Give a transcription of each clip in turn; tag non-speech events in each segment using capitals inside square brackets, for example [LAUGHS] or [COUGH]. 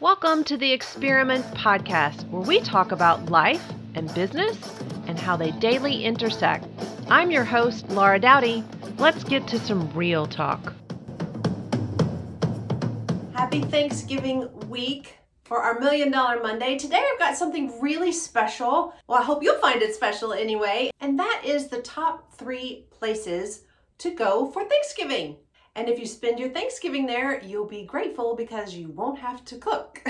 Welcome to the Experiment Podcast, where we talk about life and business and how they daily intersect. I'm your host, Laura Doughty. Let's get to some real talk. Happy Thanksgiving week for our Million Dollar Monday. Today I've got something really special. Well, I hope you'll find it special anyway. And that is the top three places to go for Thanksgiving. And if you spend your Thanksgiving there, you'll be grateful because you won't have to cook.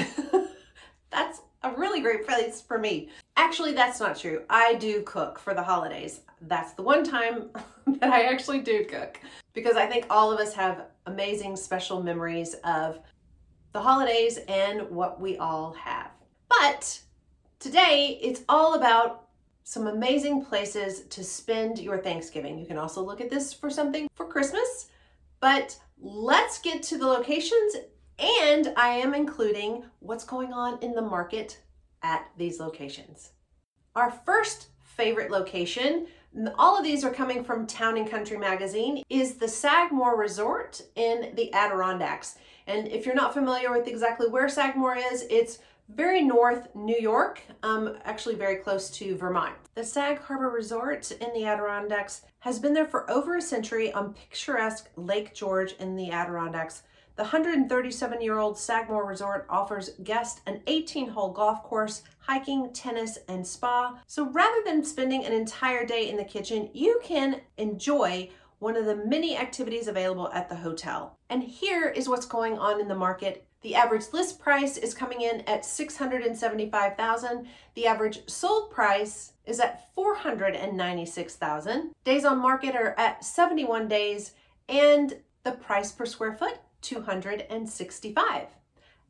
[LAUGHS] that's a really great place for me. Actually, that's not true. I do cook for the holidays. That's the one time [LAUGHS] that I actually do cook because I think all of us have amazing special memories of the holidays and what we all have. But today it's all about some amazing places to spend your Thanksgiving. You can also look at this for something for Christmas but let's get to the locations, and I am including what's going on in the market at these locations. Our first favorite location, all of these are coming from Town and Country magazine, is the Sagamore Resort in the Adirondacks. And if you're not familiar with exactly where Sagamore is, it's very north New York, um, actually very close to Vermont. The Sag Harbor Resort in the Adirondacks has been there for over a century on picturesque Lake George in the Adirondacks. The 137 year old Sagamore Resort offers guests an 18 hole golf course, hiking, tennis, and spa. So rather than spending an entire day in the kitchen, you can enjoy one of the many activities available at the hotel. And here is what's going on in the market the average list price is coming in at 675,000. The average sold price is at 496,000. Days on market are at 71 days and the price per square foot 265.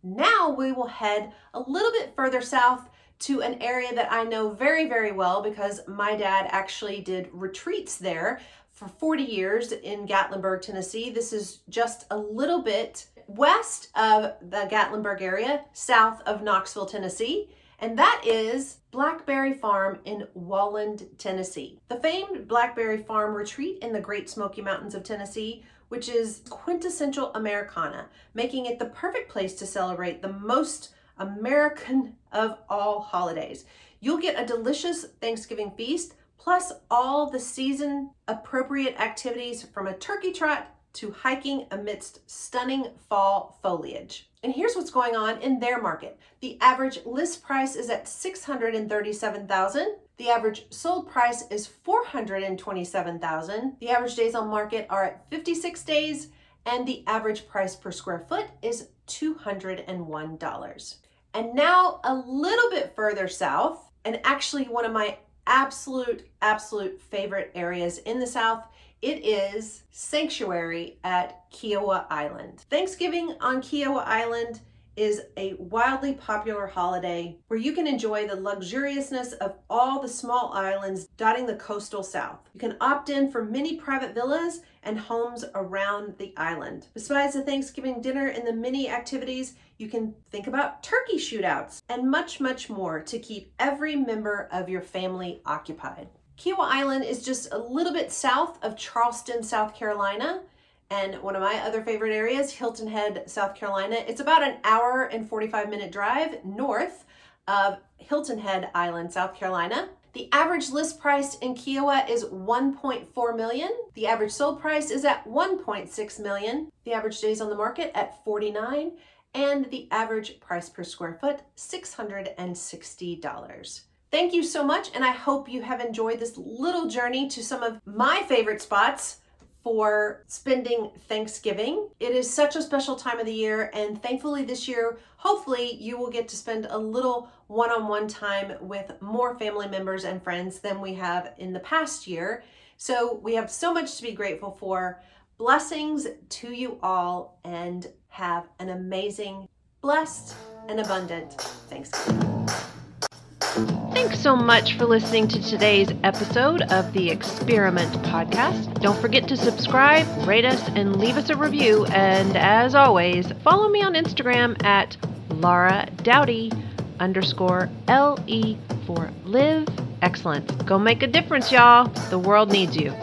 Now we will head a little bit further south to an area that I know very, very well because my dad actually did retreats there for 40 years in Gatlinburg, Tennessee. This is just a little bit west of the Gatlinburg area, south of Knoxville, Tennessee, and that is Blackberry Farm in Walland, Tennessee. The famed Blackberry Farm retreat in the Great Smoky Mountains of Tennessee, which is quintessential Americana, making it the perfect place to celebrate the most American of all holidays. You'll get a delicious Thanksgiving feast, plus all the season appropriate activities from a turkey trot to hiking amidst stunning fall foliage. And here's what's going on in their market. The average list price is at 637,000. The average sold price is 427,000. The average days on market are at 56 days and the average price per square foot is $201. And now a little bit further south, and actually one of my absolute absolute favorite areas in the south it is Sanctuary at Kiawah Island. Thanksgiving on Kiawah Island is a wildly popular holiday where you can enjoy the luxuriousness of all the small islands dotting the coastal south. You can opt in for many private villas and homes around the island. Besides the Thanksgiving dinner and the many activities, you can think about turkey shootouts and much, much more to keep every member of your family occupied. Kiawah Island is just a little bit south of Charleston, South Carolina. And one of my other favorite areas, Hilton Head, South Carolina. It's about an hour and 45 minute drive north of Hilton Head Island, South Carolina. The average list price in Kiawah is 1.4 million. The average sold price is at 1.6 million. The average days on the market at 49 and the average price per square foot $660. Thank you so much, and I hope you have enjoyed this little journey to some of my favorite spots for spending Thanksgiving. It is such a special time of the year, and thankfully, this year, hopefully, you will get to spend a little one on one time with more family members and friends than we have in the past year. So, we have so much to be grateful for. Blessings to you all, and have an amazing, blessed, and abundant Thanksgiving. Thanks so much for listening to today's episode of the Experiment Podcast. Don't forget to subscribe, rate us, and leave us a review. And as always, follow me on Instagram at Laura Doughty underscore LE for live excellence. Go make a difference, y'all. The world needs you.